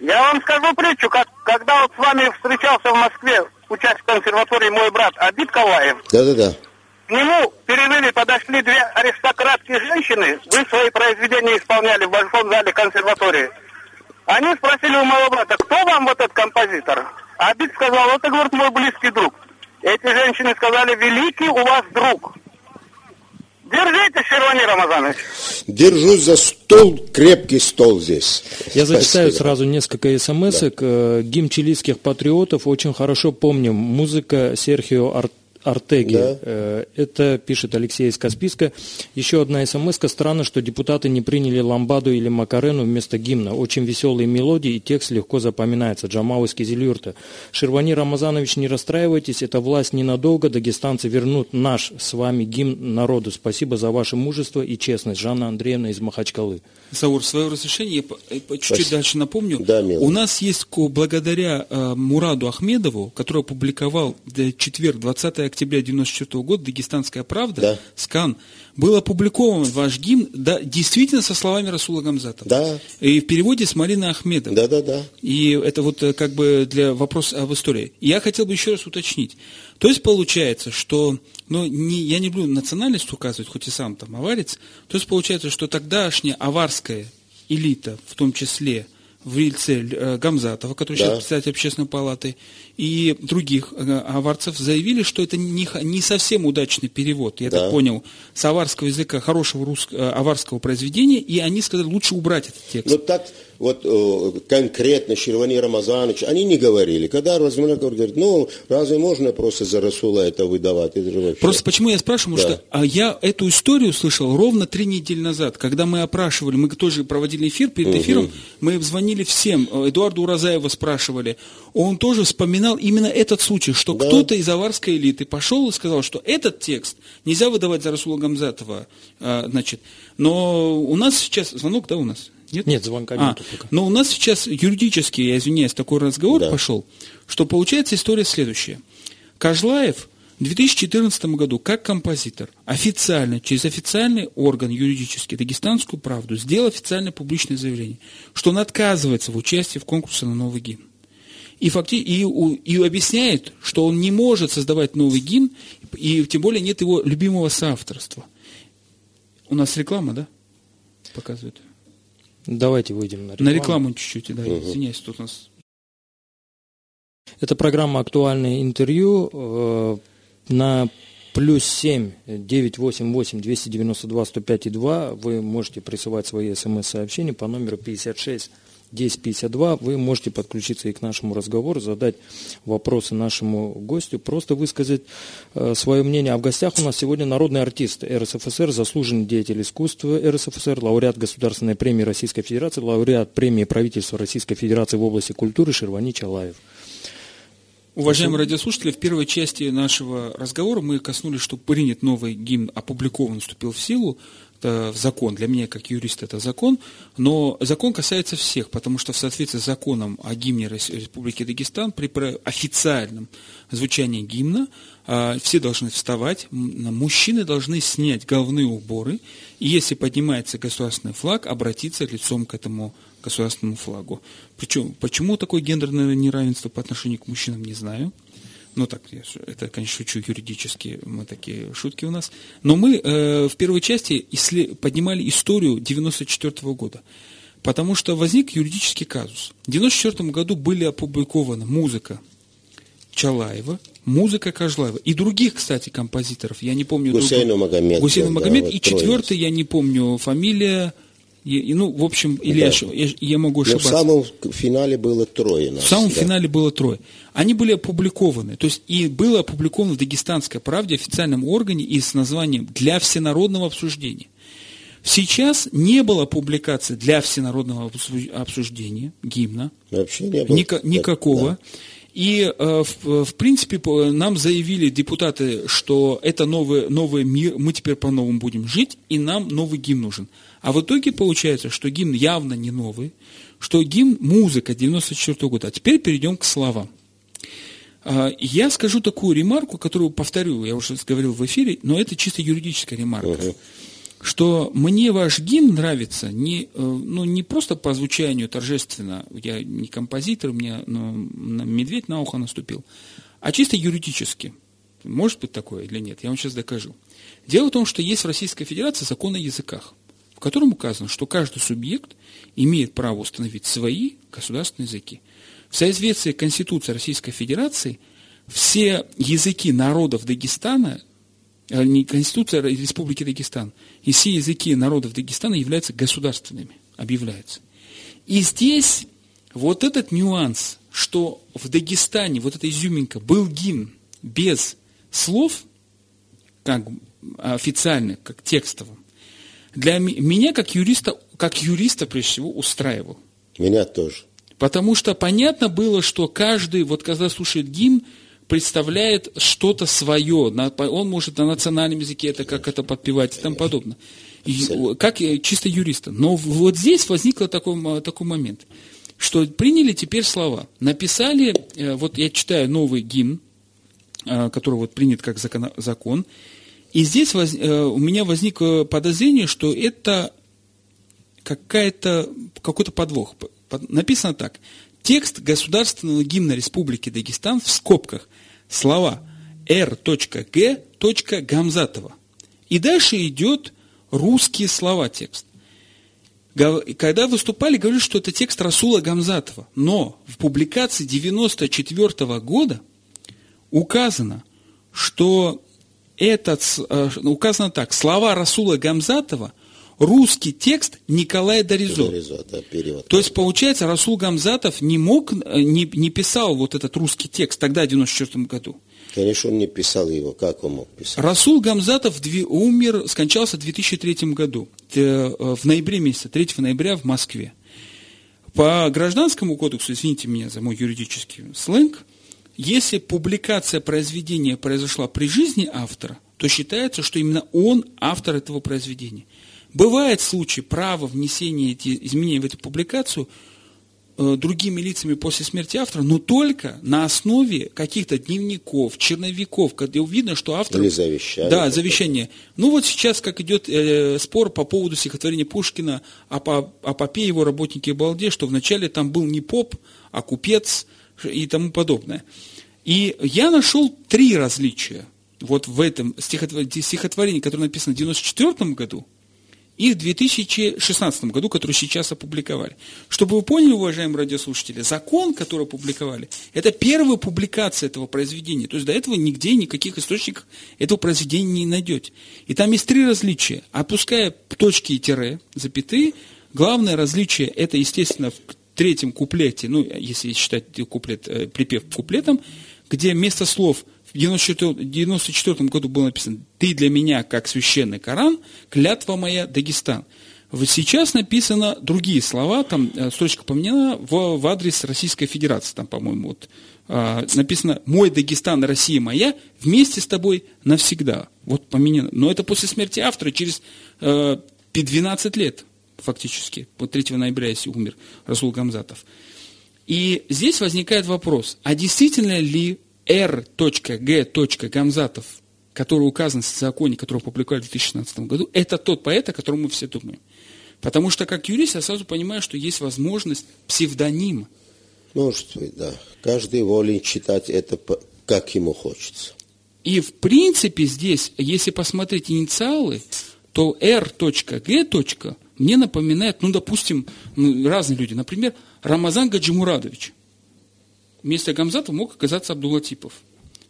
Speaker 5: Я вам скажу притчу, как, когда вот с вами встречался в Москве участник консерватории мой брат Абид Калаев,
Speaker 4: Да-да-да.
Speaker 5: к нему перерыве подошли две аристократки женщины, вы свои произведения исполняли в Большом зале консерватории. Они спросили у моего брата, кто вам вот этот композитор? Абид сказал, это, говорит, мой близкий друг. Эти женщины сказали, великий у вас друг. Держите, Шервани Рамазанович.
Speaker 4: Держусь за стол, крепкий стол здесь.
Speaker 2: Я зачитаю
Speaker 4: Спасибо.
Speaker 2: сразу несколько смс -ок. Гимн чилийских патриотов очень хорошо помним. Музыка Серхио Ар- Артеги.
Speaker 4: Да.
Speaker 2: Э, Это пишет Алексей из Каспийска. Еще одна смс -ка. Странно, что депутаты не приняли ламбаду или макарену вместо гимна. Очень веселые мелодии и текст легко запоминается. Джамал из Кизилюрта. Шервани Рамазанович, не расстраивайтесь. Эта власть ненадолго. Дагестанцы вернут наш с вами гимн народу. Спасибо за ваше мужество и честность. Жанна Андреевна из Махачкалы.
Speaker 3: Заур, свое разрешение, я по- э, чуть-чуть дальше напомню.
Speaker 4: Да, милый.
Speaker 3: У нас есть, благодаря э, Мураду Ахмедову, который опубликовал в четверг, 20 октября 1994 года, «Дагестанская правда»,
Speaker 4: Да.
Speaker 3: «Скан», был опубликован ваш гимн, да, действительно со словами Расула Гамзатова.
Speaker 4: Да.
Speaker 3: И в переводе с Мариной Ахмедовой.
Speaker 4: Да-да-да.
Speaker 3: И это вот э, как бы для вопроса об истории. Я хотел бы еще раз уточнить. То есть получается, что, ну, не, я не буду национальность указывать, хоть и сам там аварец, то есть получается, что тогдашняя аварская элита, в том числе в лице э, Гамзатова, который
Speaker 4: Да.
Speaker 3: сейчас председатель общественной палаты, и других э, аварцев заявили, что это не, не совсем удачный перевод, я
Speaker 4: Да.
Speaker 3: так понял, с аварского языка хорошего русского, аварского произведения, и они сказали, лучше убрать этот текст.
Speaker 4: Ну так вот э, конкретно Шервани Рамазанович, они не говорили. Когда Разминак говорит, ну разве можно просто за Расула это выдавать? Это вообще...
Speaker 3: Просто почему я спрашиваю,
Speaker 4: Да.
Speaker 3: что а я эту историю слышал ровно три недели назад, когда мы опрашивали, мы тоже проводили эфир, перед эфиром мы звонили всем, э, Эдуарду Уразаева спрашивали, он тоже вспоминал именно этот случай, что
Speaker 4: Да.
Speaker 3: кто-то из аварской элиты пошел и сказал, что этот текст нельзя выдавать за Расула Гамзатова, а, значит, но у нас сейчас, звонок, да, у нас? Нет,
Speaker 2: Нет, звонка
Speaker 3: А,
Speaker 2: пока.
Speaker 3: но у нас сейчас юридически, я извиняюсь, такой разговор
Speaker 4: Да.
Speaker 3: пошел, что получается история следующая. Кожлаев в 2014 году как композитор официально, через официальный орган юридический, Дагестанскую правду, сделал официальное публичное заявление, что он отказывается в участии в конкурсе на новый гимн. И, факти, и, и объясняет, что он не может создавать новый гимн, и тем более нет его любимого соавторства. У нас реклама, да? Показывает.
Speaker 2: Давайте выйдем на рекламу.
Speaker 3: На рекламу чуть-чуть, да, угу. извиняюсь, тут у нас...
Speaker 2: Это программа «Актуальное интервью» э, на плюс 7 988 292 105 2. Вы можете присылать свои смс-сообщения по номеру 56 1052. Вы можете подключиться и к нашему разговору, задать вопросы нашему гостю, просто высказать э, свое мнение. А в гостях у нас сегодня народный артист РСФСР, заслуженный деятель искусства РСФСР, лауреат Государственной премии Российской Федерации, лауреат премии правительства Российской Федерации в области культуры Шервани Чалаев.
Speaker 3: Уважаемые радиослушатели, в первой части нашего разговора мы коснулись, что принят новый гимн, опубликован, вступил в силу в закон. Для меня, как юриста, это закон. Но закон касается всех, потому что в соответствии с законом о гимне Республики Дагестан при официальном звучании гимна а, все должны вставать, мужчины должны снять головные уборы, и если поднимается государственный флаг, обратиться лицом к этому государственному флагу. Причем, почему такое гендерное неравенство по отношению к мужчинам, не знаю. Ну так, это, конечно, шучу юридически, мы такие шутки у нас. Но мы э, в первой части исслед... поднимали историю 94 -го года. Потому что возник юридический казус. В 1994 году были опубликована музыка Чалаева, музыка Кожлаева и других, кстати, композиторов. Я не помню.
Speaker 4: Гусейну Магомед.
Speaker 3: Гусейну Магомед. Да, и четвертый, я не помню фамилия. И, ну, в общем, или да. я, я могу ошибаться.
Speaker 4: Но в самом финале было трое. Нас,
Speaker 3: в самом
Speaker 4: да.
Speaker 3: финале было трое. Они были опубликованы. То есть и было опубликовано в Дагестанской правде официальном органе и с названием «Для всенародного обсуждения». Сейчас не было публикации для всенародного обсуждения гимна.
Speaker 4: Вообще не было.
Speaker 3: Ника, никакого. Да. И, э, в, принципе, нам заявили депутаты, что это новый, новый мир, мы теперь по-новому будем жить, и нам новый гимн нужен. А в итоге получается, что гимн явно не новый, что гимн музыка 94 года. А теперь перейдем к словам. А, я скажу такую ремарку, которую повторю, я уже говорил в эфире, но это чисто юридическая ремарка. Uh-huh. Что мне ваш гимн нравится не, э, ну, не просто по звучанию торжественно, я не композитор, мне ну, медведь на ухо наступил, а чисто юридически. Может быть такое или нет, я вам сейчас докажу. Дело в том, что есть в Российской Федерации закон о языках в котором указано, что каждый субъект имеет право установить свои государственные языки. В соответствии с Конституцией Российской Федерации все языки народов Дагестана, э, не Конституция Республики Дагестан, и все языки народов Дагестана являются государственными, объявляются. И здесь вот этот нюанс, что в Дагестане вот эта изюминка был гимн без слов, как официально, как текстовым, для меня, как юриста, как юриста, прежде всего, устраивал.
Speaker 4: Меня тоже.
Speaker 3: Потому что понятно было, что каждый, вот когда слушает гимн, представляет что-то свое. Он может на национальном языке это как это подпевать и тому подобное. И, как чисто юриста. Но вот здесь возник такой, такой момент, что приняли теперь слова. Написали, э, вот я читаю новый гимн, э, который вот принят как закон, закон и здесь воз, э, у меня возникло подозрение, что это какая-то, какой-то подвох. Написано так. Текст государственного гимна Республики Дагестан в скобках. Слова R.G. Гамзатова. И дальше идет русские слова текст. Когда выступали, говорили, что это текст Расула Гамзатова. Но в публикации 94 года указано, что этот, э, указано так, слова Расула Гамзатова, русский текст Николая Доризо. Доризо да, перевод. То есть, получается, Расул Гамзатов не мог, э, не, не писал вот этот русский текст тогда, в 94 году.
Speaker 4: Конечно, он не писал его, как он мог писать?
Speaker 3: Расул Гамзатов умер, скончался в 2003 году, э, в ноябре месяце, 3 ноября в Москве. По гражданскому кодексу, извините меня за мой юридический сленг, если публикация произведения произошла при жизни автора, то считается, что именно он автор этого произведения. Бывает случай права внесения эти изменений в эту публикацию э, другими лицами после смерти автора, но только на основе каких-то дневников, черновиков, когда видно, что автор...
Speaker 4: Или завещание.
Speaker 3: Да, завещание. Ну вот сейчас, как идет э, спор по поводу стихотворения Пушкина о, о попе его работнике Балде, что вначале там был не поп, а купец, и тому подобное. И я нашел три различия вот в этом стихотворении, которое написано в 1994 году, и в 2016 году, который сейчас опубликовали. Чтобы вы поняли, уважаемые радиослушатели, закон, который опубликовали, это первая публикация этого произведения. То есть до этого нигде, никаких источников этого произведения не найдете. И там есть три различия. Опуская точки и тире, запятые, главное различие это, естественно, в третьем куплете, ну, если считать куплет, э, припев куплетом, где вместо слов в 1994 году было написано «Ты для меня, как священный Коран, клятва моя, Дагестан». Вот сейчас написано другие слова, там э, строчка поменяна в, в адрес Российской Федерации, там, по-моему, вот, э, написано «Мой Дагестан, Россия моя, вместе с тобой навсегда». Вот поменяно. Но это после смерти автора, через э, 12 лет фактически. Вот 3 ноября, если умер Расул Гамзатов. И здесь возникает вопрос, а действительно ли R.G. Гамзатов, который указан в законе, который опубликовали в 2016 году, это тот поэт, о котором мы все думаем. Потому что, как юрист, я сразу понимаю, что есть возможность псевдонима.
Speaker 4: Может быть, да. Каждый волен читать это, как ему хочется.
Speaker 3: И, в принципе, здесь, если посмотреть инициалы, то R.G. мне напоминает, ну, допустим, разные люди. Например, Рамазан Гаджимурадович. Вместо Гамзатова мог оказаться Абдулатипов,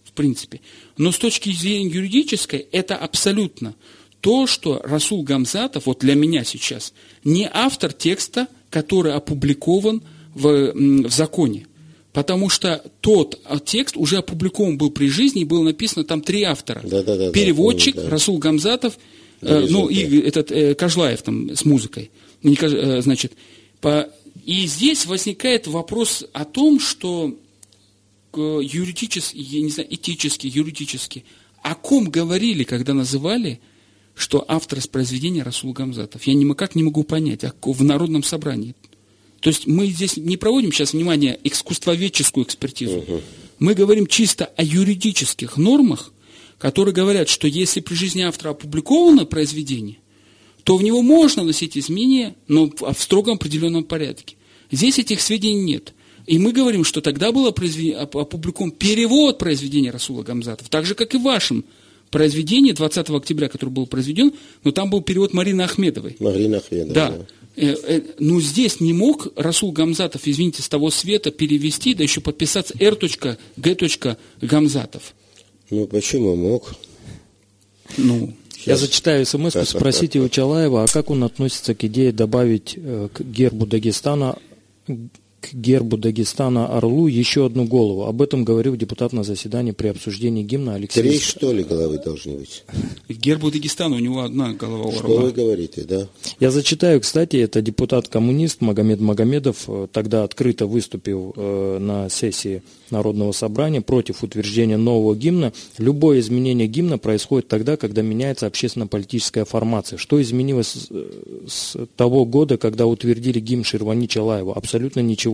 Speaker 3: в принципе. Но с точки зрения юридической, это абсолютно то, что Расул Гамзатов, вот для меня сейчас, не автор текста, который опубликован в, в законе. Потому что тот а, текст уже опубликован был при жизни, и было написано там три автора.
Speaker 4: Да, да, да,
Speaker 3: Переводчик,
Speaker 4: да,
Speaker 3: Расул Гамзатов, э, ну и этот э, Кожлаев там с музыкой. Не, э, значит, по, и здесь возникает вопрос о том, что юридически, я не знаю, этически, юридически, о ком говорили, когда называли, что автор произведения Расул Гамзатов? Я никак не могу понять, а в Народном собрании. То есть мы здесь не проводим сейчас, внимание, искусствоведческую экспертизу. Угу. Мы говорим чисто о юридических нормах, которые говорят, что если при жизни автора опубликовано произведение, то в него можно вносить изменения, но в строгом определенном порядке. Здесь этих сведений нет. И мы говорим, что тогда был опубликован перевод произведения Расула Гамзатов, так же, как и в вашем произведении 20 октября, который был произведен, но там был перевод Марины Ахмедовой.
Speaker 4: Марина Ахмедова.
Speaker 3: Да. да. Э, э, ну, здесь не мог Расул Гамзатов, извините, с того света перевести, да еще подписаться R.G. Гамзатов.
Speaker 4: Ну, почему мог?
Speaker 2: Ну, Сейчас. Я зачитаю смс спросите у Чалаева, а как он относится к идее добавить э, к гербу Дагестана к гербу Дагестана Орлу еще одну голову. Об этом говорил депутат на заседании при обсуждении гимна Алексей...
Speaker 4: Три, что ли, головы должны быть?
Speaker 3: К гербу Дагестана у него одна голова
Speaker 4: Орла. Что вы говорите, да?
Speaker 2: Я зачитаю, кстати, это депутат-коммунист Магомед Магомедов э, тогда открыто выступил э, на сессии Народного собрания против утверждения нового гимна. Любое изменение гимна происходит тогда, когда меняется общественно-политическая формация. Что изменилось с того года, когда утвердили гимн Ширвани Чалаева? Абсолютно ничего.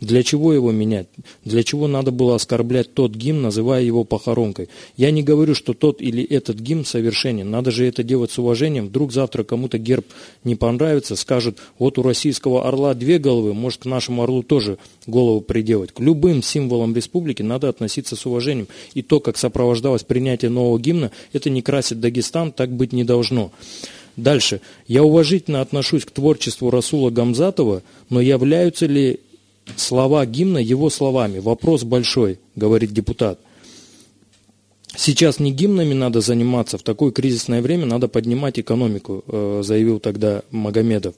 Speaker 2: Для чего его менять? Для чего надо было оскорблять тот гимн, называя его похоронкой? Я не говорю, что тот или этот гимн совершенен. Надо же это делать с уважением. Вдруг завтра кому-то герб не понравится, скажут, вот у российского орла две головы, может к нашему орлу тоже голову приделать. К любым символам республики надо относиться с уважением. И то, как сопровождалось принятие нового гимна, это не красит Дагестан, так быть не должно. Дальше. Я уважительно отношусь к творчеству Расула Гамзатова, но являются ли слова гимна его словами? Вопрос большой, говорит депутат. Сейчас не гимнами надо заниматься, в такое кризисное время надо поднимать экономику, э, заявил тогда Магомедов.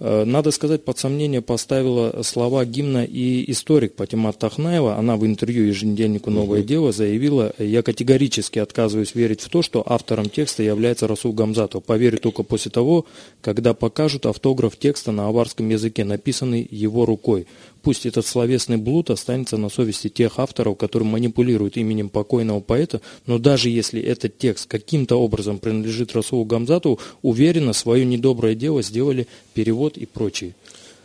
Speaker 2: Э, надо сказать, под сомнение поставила слова гимна и историк Патимат Тахнаева. Она в интервью еженедельнику «Новое дело» заявила, я категорически отказываюсь верить в то, что автором текста является Расул Гамзатов. Поверю только после того, когда покажут автограф текста на аварском языке, написанный его рукой. Пусть этот словесный блуд останется на совести тех авторов, которые манипулируют именем покойного поэта, но даже если этот текст каким-то образом принадлежит Расулу Гамзатову, уверенно свое недоброе дело сделали перевод и прочее.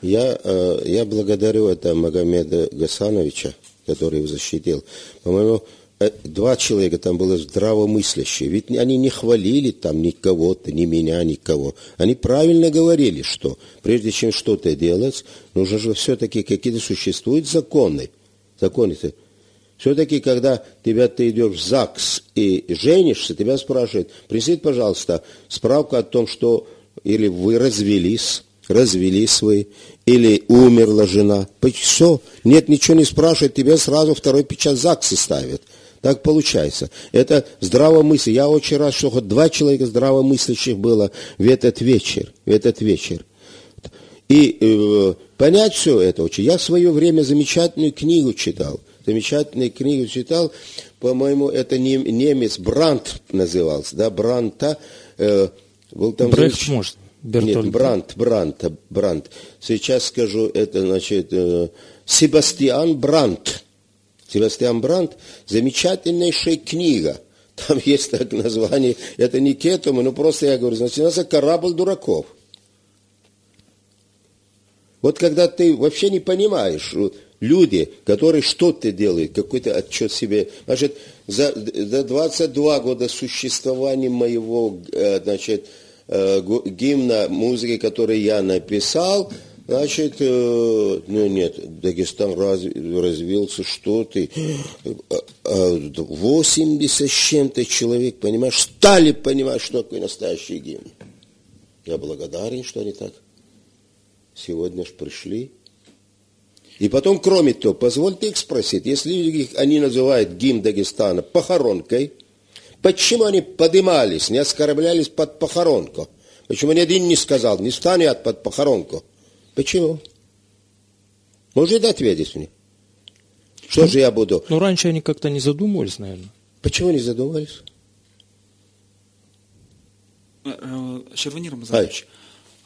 Speaker 4: Я, э, я благодарю это Магомеда Гасановича, который его защитил. По-моему, Э, два человека там было здравомыслящие. Ведь они не хвалили там никого-то, ни меня, никого. Они правильно говорили, что прежде чем что-то делать, нужно же все-таки какие-то существуют законы. Закон это. Все-таки, когда тебя ты идешь в ЗАГС и женишься, тебя спрашивают, принесите, пожалуйста, справку о том, что или вы развелись, развелись вы, или умерла жена. Все, нет, ничего не спрашивает, тебе сразу второй печать ЗАГСа ставят. Так получается. Это здравомысль. Я очень рад, что хоть два человека здравомыслящих было в этот вечер. В этот вечер. И э, понять все это очень. Я в свое время замечательную книгу читал. Замечательную книгу читал. По-моему, это немец Брандт назывался. Да, Бранта. Э,
Speaker 2: был там Брехт, замеч... может.
Speaker 4: Бертольд. Нет, Брандт, Брандт, Брандт. Сейчас скажу, это значит э, Себастьян Брандт. Себастьян Брандт, замечательнейшая книга. Там есть так название, это не кетумы, но просто я говорю, значит, называется «Корабль дураков». Вот когда ты вообще не понимаешь, люди, которые что-то делают, какой-то отчет себе, значит, за, за 22 года существования моего, э, значит, э, гимна музыки, который я написал, Значит, э, ну нет, Дагестан раз, развился, что ты, 80 э, э, с чем-то человек, понимаешь, стали понимать, что такое настоящий гимн. Я благодарен, что они так сегодня ж пришли. И потом, кроме того, позвольте их спросить, если они называют гимн Дагестана похоронкой, почему они подымались, не оскорблялись под похоронку? Почему ни один не сказал, не станет под похоронку? Почему? Может ответить мне? Что ну, же я буду?
Speaker 2: Ну, раньше они как-то не задумывались, наверное.
Speaker 4: Почему не задумывались?
Speaker 3: Шерванир Мазарович,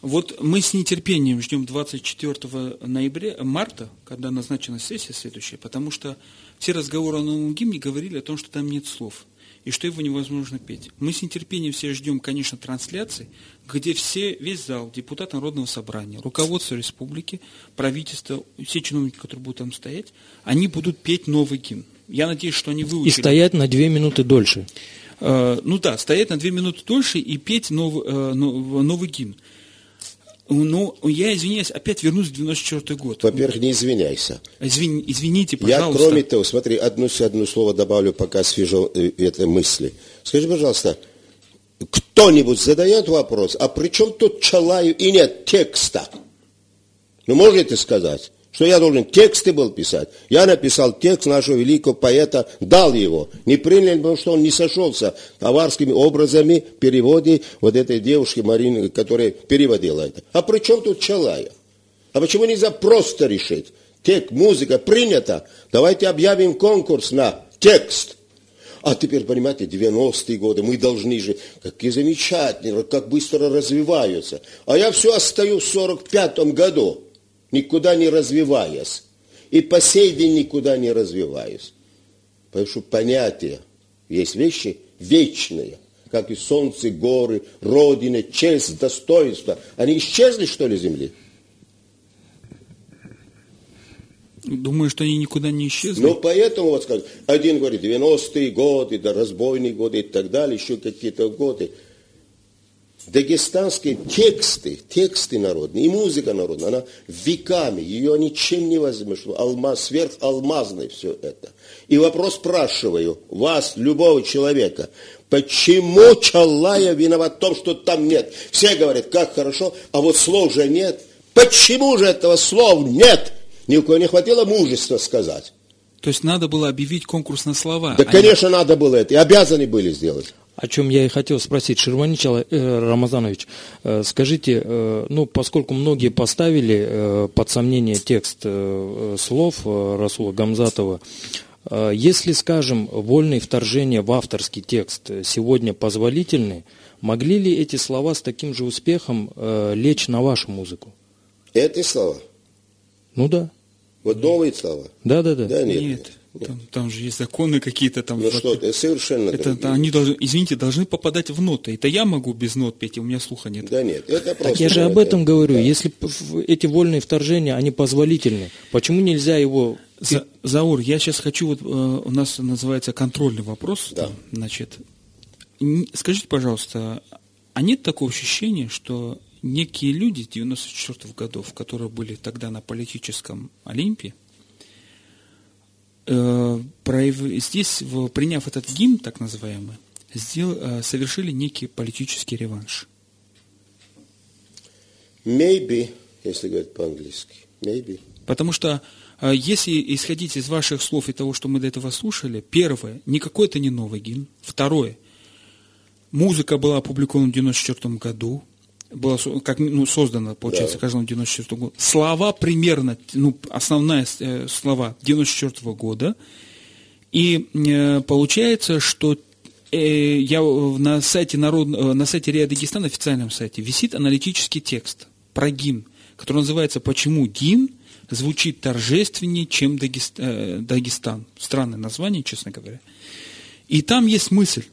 Speaker 3: вот мы с нетерпением ждем 24 ноября, марта, когда назначена сессия следующая, потому что все разговоры о новом гимне говорили о том, что там нет слов и что его невозможно петь. Мы с нетерпением все ждем, конечно, трансляции, где все, весь зал, депутаты Народного собрания, руководство республики, правительство, все чиновники, которые будут там стоять, они будут петь новый гимн. Я надеюсь, что они выучили.
Speaker 2: И стоять на две минуты дольше.
Speaker 3: Э, ну да, стоять на две минуты дольше и петь новый, э, новый гимн. Ну, я извиняюсь, опять вернусь в 94 год.
Speaker 4: Во-первых, не извиняйся.
Speaker 3: Извин, извините, пожалуйста.
Speaker 4: Я, кроме того, смотри, одно, одно слово добавлю, пока свежо э, этой мысли. Скажи, пожалуйста, кто-нибудь задает вопрос, а при чем тут Чалаю и нет текста? Ну, можете сказать? Что я должен тексты был писать. Я написал текст нашего великого поэта, дал его. Не приняли, потому что он не сошелся аварскими образами в переводе вот этой девушки Марины, которая переводила это. А при чем тут Чалая? А почему нельзя просто решить? Текст, музыка принята. Давайте объявим конкурс на текст. А теперь, понимаете, 90-е годы, мы должны же, какие замечательные, как быстро развиваются. А я все остаюсь в 45-м году никуда не развиваясь. И по сей день никуда не развиваюсь. Потому что понятия, есть вещи вечные, как и солнце, горы, родина, честь, достоинство. Они исчезли, что ли, земли?
Speaker 3: Думаю, что они никуда не исчезли.
Speaker 4: Ну, поэтому, вот скажем, один говорит, 90-е годы, да, разбойные годы и так далее, еще какие-то годы дагестанские тексты, тексты народные, и музыка народная, она веками, ее ничем не возьмешь, алмаз, сверхалмазный все это. И вопрос спрашиваю вас, любого человека, почему Чалая виноват в том, что там нет? Все говорят, как хорошо, а вот слов же нет. Почему же этого слов нет? Ни у кого не хватило мужества сказать.
Speaker 3: То есть надо было объявить конкурс на слова.
Speaker 4: Да, а конечно, не... надо было это, и обязаны были сделать
Speaker 2: о чем я и хотел спросить, Шерванич э, Рамазанович, э, скажите, э, ну, поскольку многие поставили под сомнение текст слов Расула Гамзатова, если, скажем, вольные вторжения в авторский текст сегодня позволительны, могли ли эти слова с таким же успехом лечь на вашу музыку?
Speaker 4: Эти слова?
Speaker 2: Ну да.
Speaker 4: Вот новые слова?
Speaker 2: Да, да, да.
Speaker 3: Да, нет. нет. Там, там же есть законы какие-то там.
Speaker 4: Ну что, это совершенно
Speaker 3: это, это они должны, извините, должны попадать в ноты. Это я могу без нот петь, и у меня слуха нет.
Speaker 4: Да нет, это просто.
Speaker 2: Так я же об этом говорю. Да. Если эти вольные вторжения, они позволительны, почему нельзя его...
Speaker 3: За, Заур, я сейчас хочу, вот э, у нас называется контрольный вопрос. Да. Там, значит, скажите, пожалуйста, а нет такого ощущения, что некие люди 94 годов, которые были тогда на политическом Олимпе, здесь, в- приняв этот гимн, так называемый, сдел- э, совершили некий политический реванш.
Speaker 4: Maybe, если говорить по-английски. Maybe.
Speaker 3: Потому что э, если исходить из ваших слов и того, что мы до этого слушали, первое, никакой это не новый гимн. Второе, музыка была опубликована в 94 году, была со- как, ну, создана, получается,
Speaker 4: Да.
Speaker 3: каждому в 94 году. Слова примерно, ну, основная э, слова 94 года. И э, получается, что э, я на сайте народ, э, на сайте РИА Дагестан, официальном сайте, висит аналитический текст про гимн, который называется «Почему гимн звучит торжественнее, чем Дагест- э, Дагестан». Странное название, честно говоря. И там есть мысль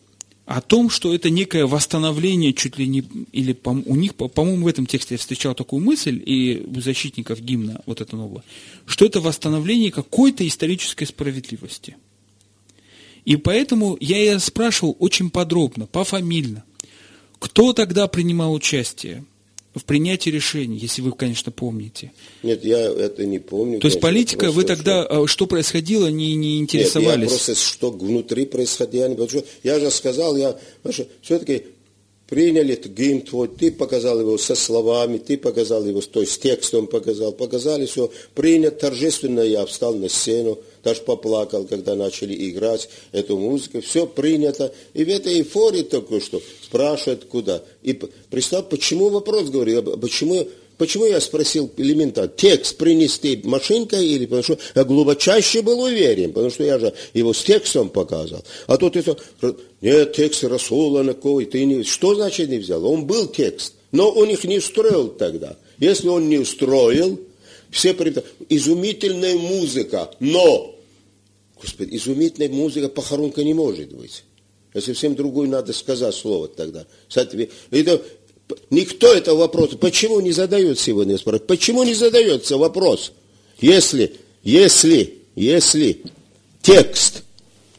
Speaker 3: о том, что это некое восстановление чуть ли не, или по- у них, по- по-моему, в этом тексте я встречал такую мысль, и у защитников гимна вот это нового, что это восстановление какой-то исторической справедливости. И поэтому я и спрашивал очень подробно, пофамильно, кто тогда принимал участие в принятии решений, если вы, конечно, помните.
Speaker 4: Нет, я это не помню.
Speaker 3: То есть
Speaker 4: конечно,
Speaker 3: политика, вы тогда, э, что происходило, не, не
Speaker 4: Нет,
Speaker 3: интересовались?
Speaker 4: я просто, что внутри происходило, я не понимаю. Я же сказал, я, все-таки приняли гимн твой, ты показал его со словами, ты показал его, то есть текстом показал, показали все, принят торжественно, я встал на сцену, даже поплакал, когда начали играть эту музыку, все принято, и в этой эйфории только что спрашивают, куда. И представь, почему вопрос, говорю, почему Почему я спросил элементарно, текст принести машинкой или потому что я глубочайше был уверен, потому что я же его с текстом показывал. А тут это, нет, текст Расула какой, ты не... Что значит не взял? Он был текст, но он их не устроил тогда. Если он не устроил, все. Изумительная музыка, но, господи, изумительная музыка похоронка не может быть. Это совсем другое надо сказать слово тогда. Это, никто этого вопроса, почему не задает сегодня, спрашиваю, почему не задается вопрос, если, если, если текст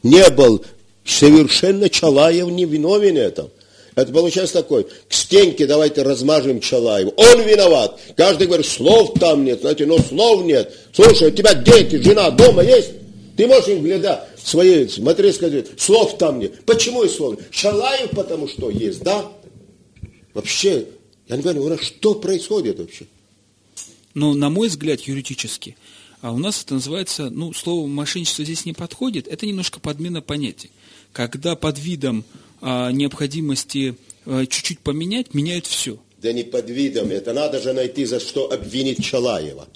Speaker 4: не был совершенно Чалаев не виновен этом, это получается такой, к стенке давайте размажем Чалаева. Он виноват. Каждый говорит, слов там нет, знаете, но слов нет. Слушай, у тебя дети, жена дома есть? Ты можешь им гляда свои смотреть, сказать, слов там нет. Почему и слов? нет? Чалаев потому что есть, да? Вообще, я не понимаю, что происходит вообще?
Speaker 3: Но, на мой взгляд, юридически, а у нас это называется, ну, слово мошенничество здесь не подходит, это немножко подмена понятий. Когда под видом а, необходимости а, чуть-чуть поменять, меняют все.
Speaker 4: Да не под видом, это надо же найти, за что обвинить Чалаева.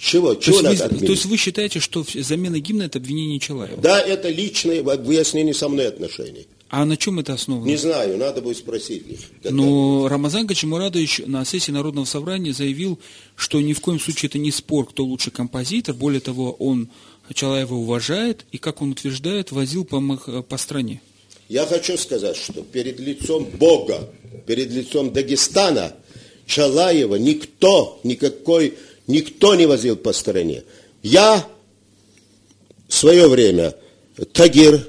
Speaker 4: Чего?
Speaker 3: То
Speaker 4: Чего
Speaker 3: есть,
Speaker 4: надо
Speaker 3: вы,
Speaker 4: обвинить?
Speaker 3: то есть вы считаете, что замена гимна это обвинение Челаева?
Speaker 4: Да, это личное выяснение со мной отношений.
Speaker 3: А на чем это основано?
Speaker 4: Не знаю, надо будет спросить
Speaker 3: Но Рамазан Гачимурадович на сессии Народного собрания заявил, что ни в коем случае это не спор, кто лучше композитор. Более того, он Чалаева уважает и, как он утверждает, возил по, по стране.
Speaker 4: Я хочу сказать, что перед лицом Бога, перед лицом Дагестана, Чалаева никто, никакой, никто не возил по стране. Я в свое время, Тагир,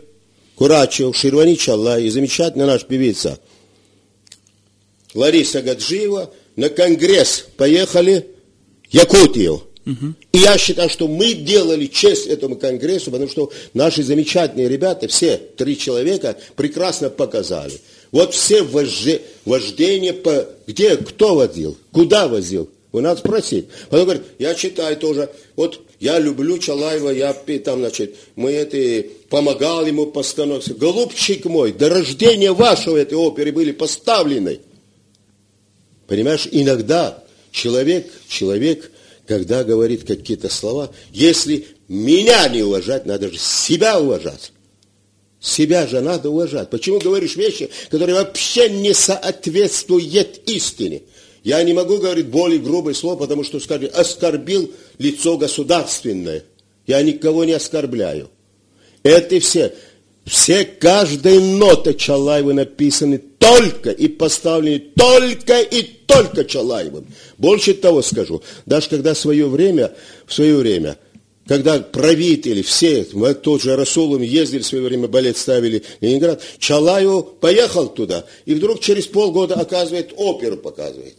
Speaker 4: Курачев, Ширвани Чалай и замечательная наша певица Лариса Гаджиева на конгресс поехали в Якутию. И я считаю, что мы делали честь этому конгрессу, потому что наши замечательные ребята, все три человека, прекрасно показали. Вот все вожде, вождения, по, где, кто возил, куда возил, вы надо спросить. Потом говорит, я читаю тоже, вот я люблю Чалаева, я там, значит, мы это, помогал ему постановке. Голубчик мой, до рождения вашего этой оперы были поставлены. Понимаешь, иногда человек, человек, когда говорит какие-то слова, если меня не уважать, надо же себя уважать. Себя же надо уважать. Почему говоришь вещи, которые вообще не соответствуют истине? Я не могу говорить более грубое слово, потому что скажи, оскорбил лицо государственное. Я никого не оскорбляю. Это все. Все, каждая нота Чалаева написаны только и поставлены только и только Чалаевым. Больше того скажу, даже когда свое время, в свое время, когда правители, все, мы тот же Расулом ездили в свое время, балет ставили Ленинград, Чалаев поехал туда, и вдруг через полгода, оказывает, оперу показывает.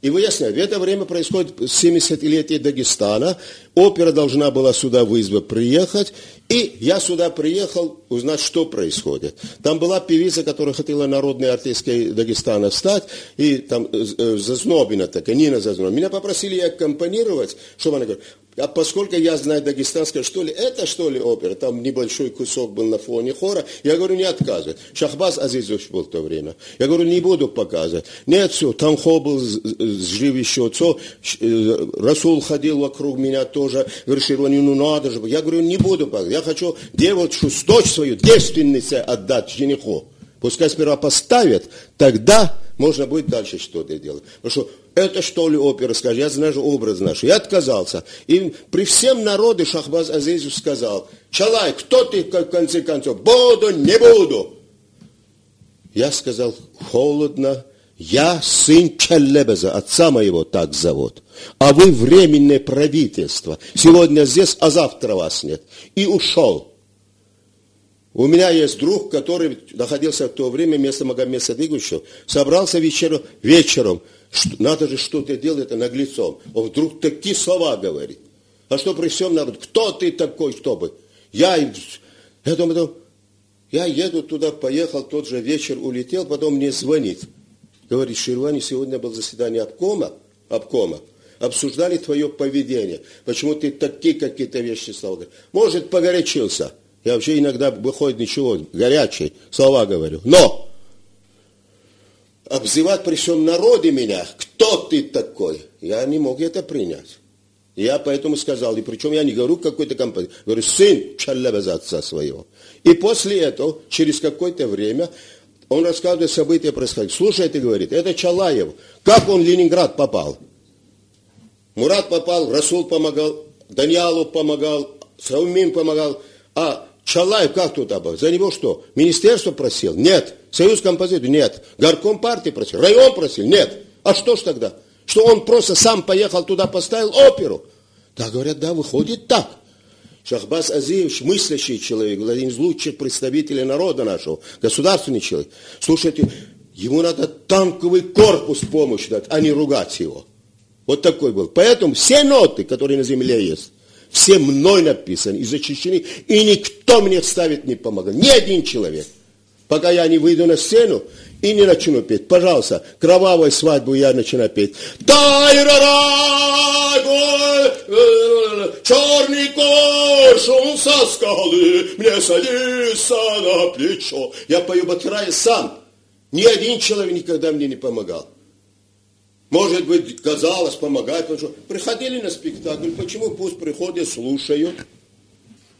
Speaker 4: И выясняют, в это время происходит 70-летие Дагестана, опера должна была сюда вызвать приехать, и я сюда приехал узнать, что происходит. Там была певица, которая хотела народной артисткой Дагестана стать, и там э, э, Зазнобина такая, Нина Зазнобина. Меня попросили аккомпанировать, чтобы она говорит, а поскольку я знаю дагестанское, что ли, это что ли опера, там небольшой кусок был на фоне хора, я говорю, не отказывай. Шахбаз Азизович был в то время. Я говорю, не буду показывать. Нет, все, там хо был жив еще, все, э, Расул ходил вокруг меня тоже, говорит, Ширвани, ну надо же. Я говорю, не буду показывать. Я хочу девочку, дочь свою, девственницу отдать жениху. Пускай сперва поставят, тогда можно будет дальше что-то делать. Потому что это что ли опера, скажи, я знаю образ наш. Я отказался. И при всем народе Шахбаз Азизов сказал, Чалай, кто ты в конце концов? Буду, не буду. Я сказал, холодно, я сын Чаллебеза, отца моего так зовут. А вы временное правительство. Сегодня здесь, а завтра вас нет. И ушел. У меня есть друг, который находился в то время вместо Магомеда Садыговича, собрался вечером, вечером надо же что-то делать это наглецом. Он вдруг такие слова говорит. А что при всем народе? Кто ты такой, чтобы? Я, я думаю, я еду туда, поехал, тот же вечер улетел, потом мне звонит. Говорит, Ширвани, сегодня было заседание обкома, обкома, обсуждали твое поведение, почему ты такие какие-то вещи стал Может, погорячился. Я вообще иногда выходит ничего, горячий, слова говорю. Но обзывать при всем народе меня, кто ты такой, я не мог это принять. Я поэтому сказал, и причем я не говорю какой-то компании, говорю, сын Чаллабаза отца своего. И после этого, через какое-то время, он рассказывает события происходят. Слушай, ты говорит, это Чалаев. Как он в Ленинград попал? Мурат попал, Расул помогал, Даниалов помогал, Саумин помогал. А Чалаев как туда был? За него что? Министерство просил? Нет. Союз композиторов? Нет. Горком партии просил? Район просил? Нет. А что ж тогда? Что он просто сам поехал туда, поставил оперу? Да, говорят, да, выходит так. Шахбас Азиевич, мыслящий человек, один из лучших представителей народа нашего, государственный человек. Слушайте, ему надо танковый корпус помощь дать, а не ругать его. Вот такой был. Поэтому все ноты, которые на земле есть, все мной написаны и зачищены, и никто мне ставить не помогал. Ни один человек. Пока я не выйду на сцену и не начну петь. Пожалуйста, кровавую свадьбу я начинаю петь. Черный коршун со скалы мне садится на плечо. Я пою Батрая сам. Ни один человек никогда мне не помогал. Может быть, казалось, помогать, потому что приходили на спектакль, почему пусть приходят, слушают,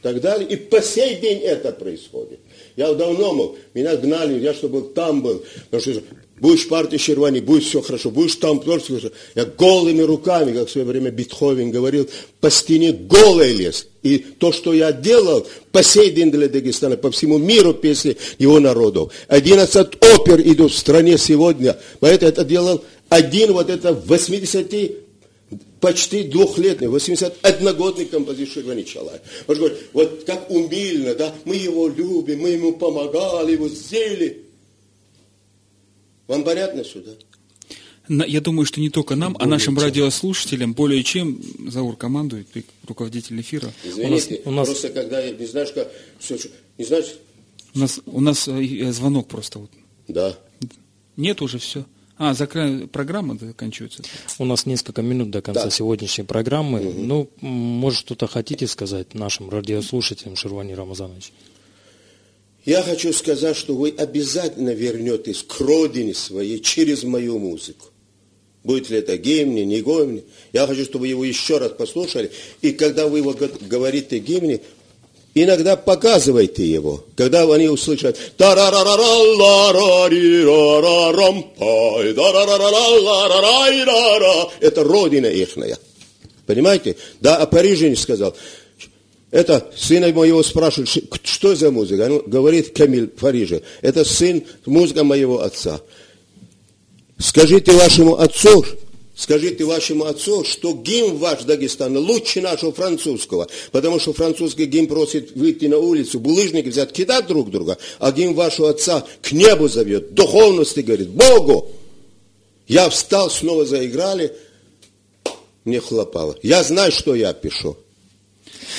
Speaker 4: так далее. И по сей день это происходит. Я давно мог, меня гнали, я чтобы там был, потому что будешь в партии Щервани, будет все хорошо, будешь там тоже. Я голыми руками, как в свое время Бетховен говорил, по стене голый лес. И то, что я делал, по сей день для Дагестана, по всему миру песни его народов. 11 опер идут в стране сегодня. Поэтому это делал один вот это 80 почти двухлетний, 81-годный композитор Ширвани Чалай. Он говорит, вот как умильно, да, мы его любим, мы ему помогали, его сделали. Вам понятно сюда?
Speaker 3: Я думаю, что не только нам, а нашим чем. радиослушателям более чем Заур командует, руководитель эфира.
Speaker 4: Извините, у нас, у нас... просто когда я не знаешь, как... Не знаешь...
Speaker 3: У нас, у нас э, звонок просто. вот.
Speaker 4: Да.
Speaker 3: Нет уже все. А, закра... программа заканчивается?
Speaker 2: У нас несколько минут до конца да. сегодняшней программы. Угу. Ну, может, что-то хотите сказать нашим радиослушателям, Шервани Рамазанович?
Speaker 4: Я хочу сказать, что вы обязательно вернетесь к родине своей через мою музыку. Будет ли это гимне, не гимне. Я хочу, чтобы вы его еще раз послушали. И когда вы его говорите гимне, Иногда показывайте его, когда они услышат это родина ихная. Понимаете? Да, а Парижин сказал, это сына моего спрашивают, что за музыка? Он говорит Камиль Парижа. Это сын, музыка моего отца. Скажите вашему отцу, Скажите вашему отцу, что гимн ваш Дагестана лучше нашего французского, потому что французский гимн просит выйти на улицу, булыжники взять, кидать друг друга, а гимн вашего отца к небу зовет, духовности говорит, Богу. Я встал, снова заиграли, мне хлопало. Я знаю, что я пишу.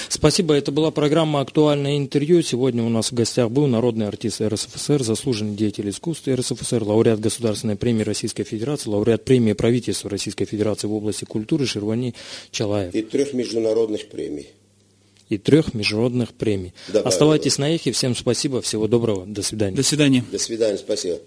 Speaker 2: Спасибо. Это была программа «Актуальное интервью». Сегодня у нас в гостях был народный артист РСФСР, заслуженный деятель искусств РСФСР, лауреат Государственной премии Российской Федерации, лауреат премии правительства Российской Федерации в области культуры Шервани Чалаев.
Speaker 4: И трех международных премий.
Speaker 2: И трех международных премий.
Speaker 4: Добавил.
Speaker 2: Оставайтесь на эхе. Всем спасибо. Всего доброго. До свидания.
Speaker 3: До свидания.
Speaker 4: До свидания, спасибо.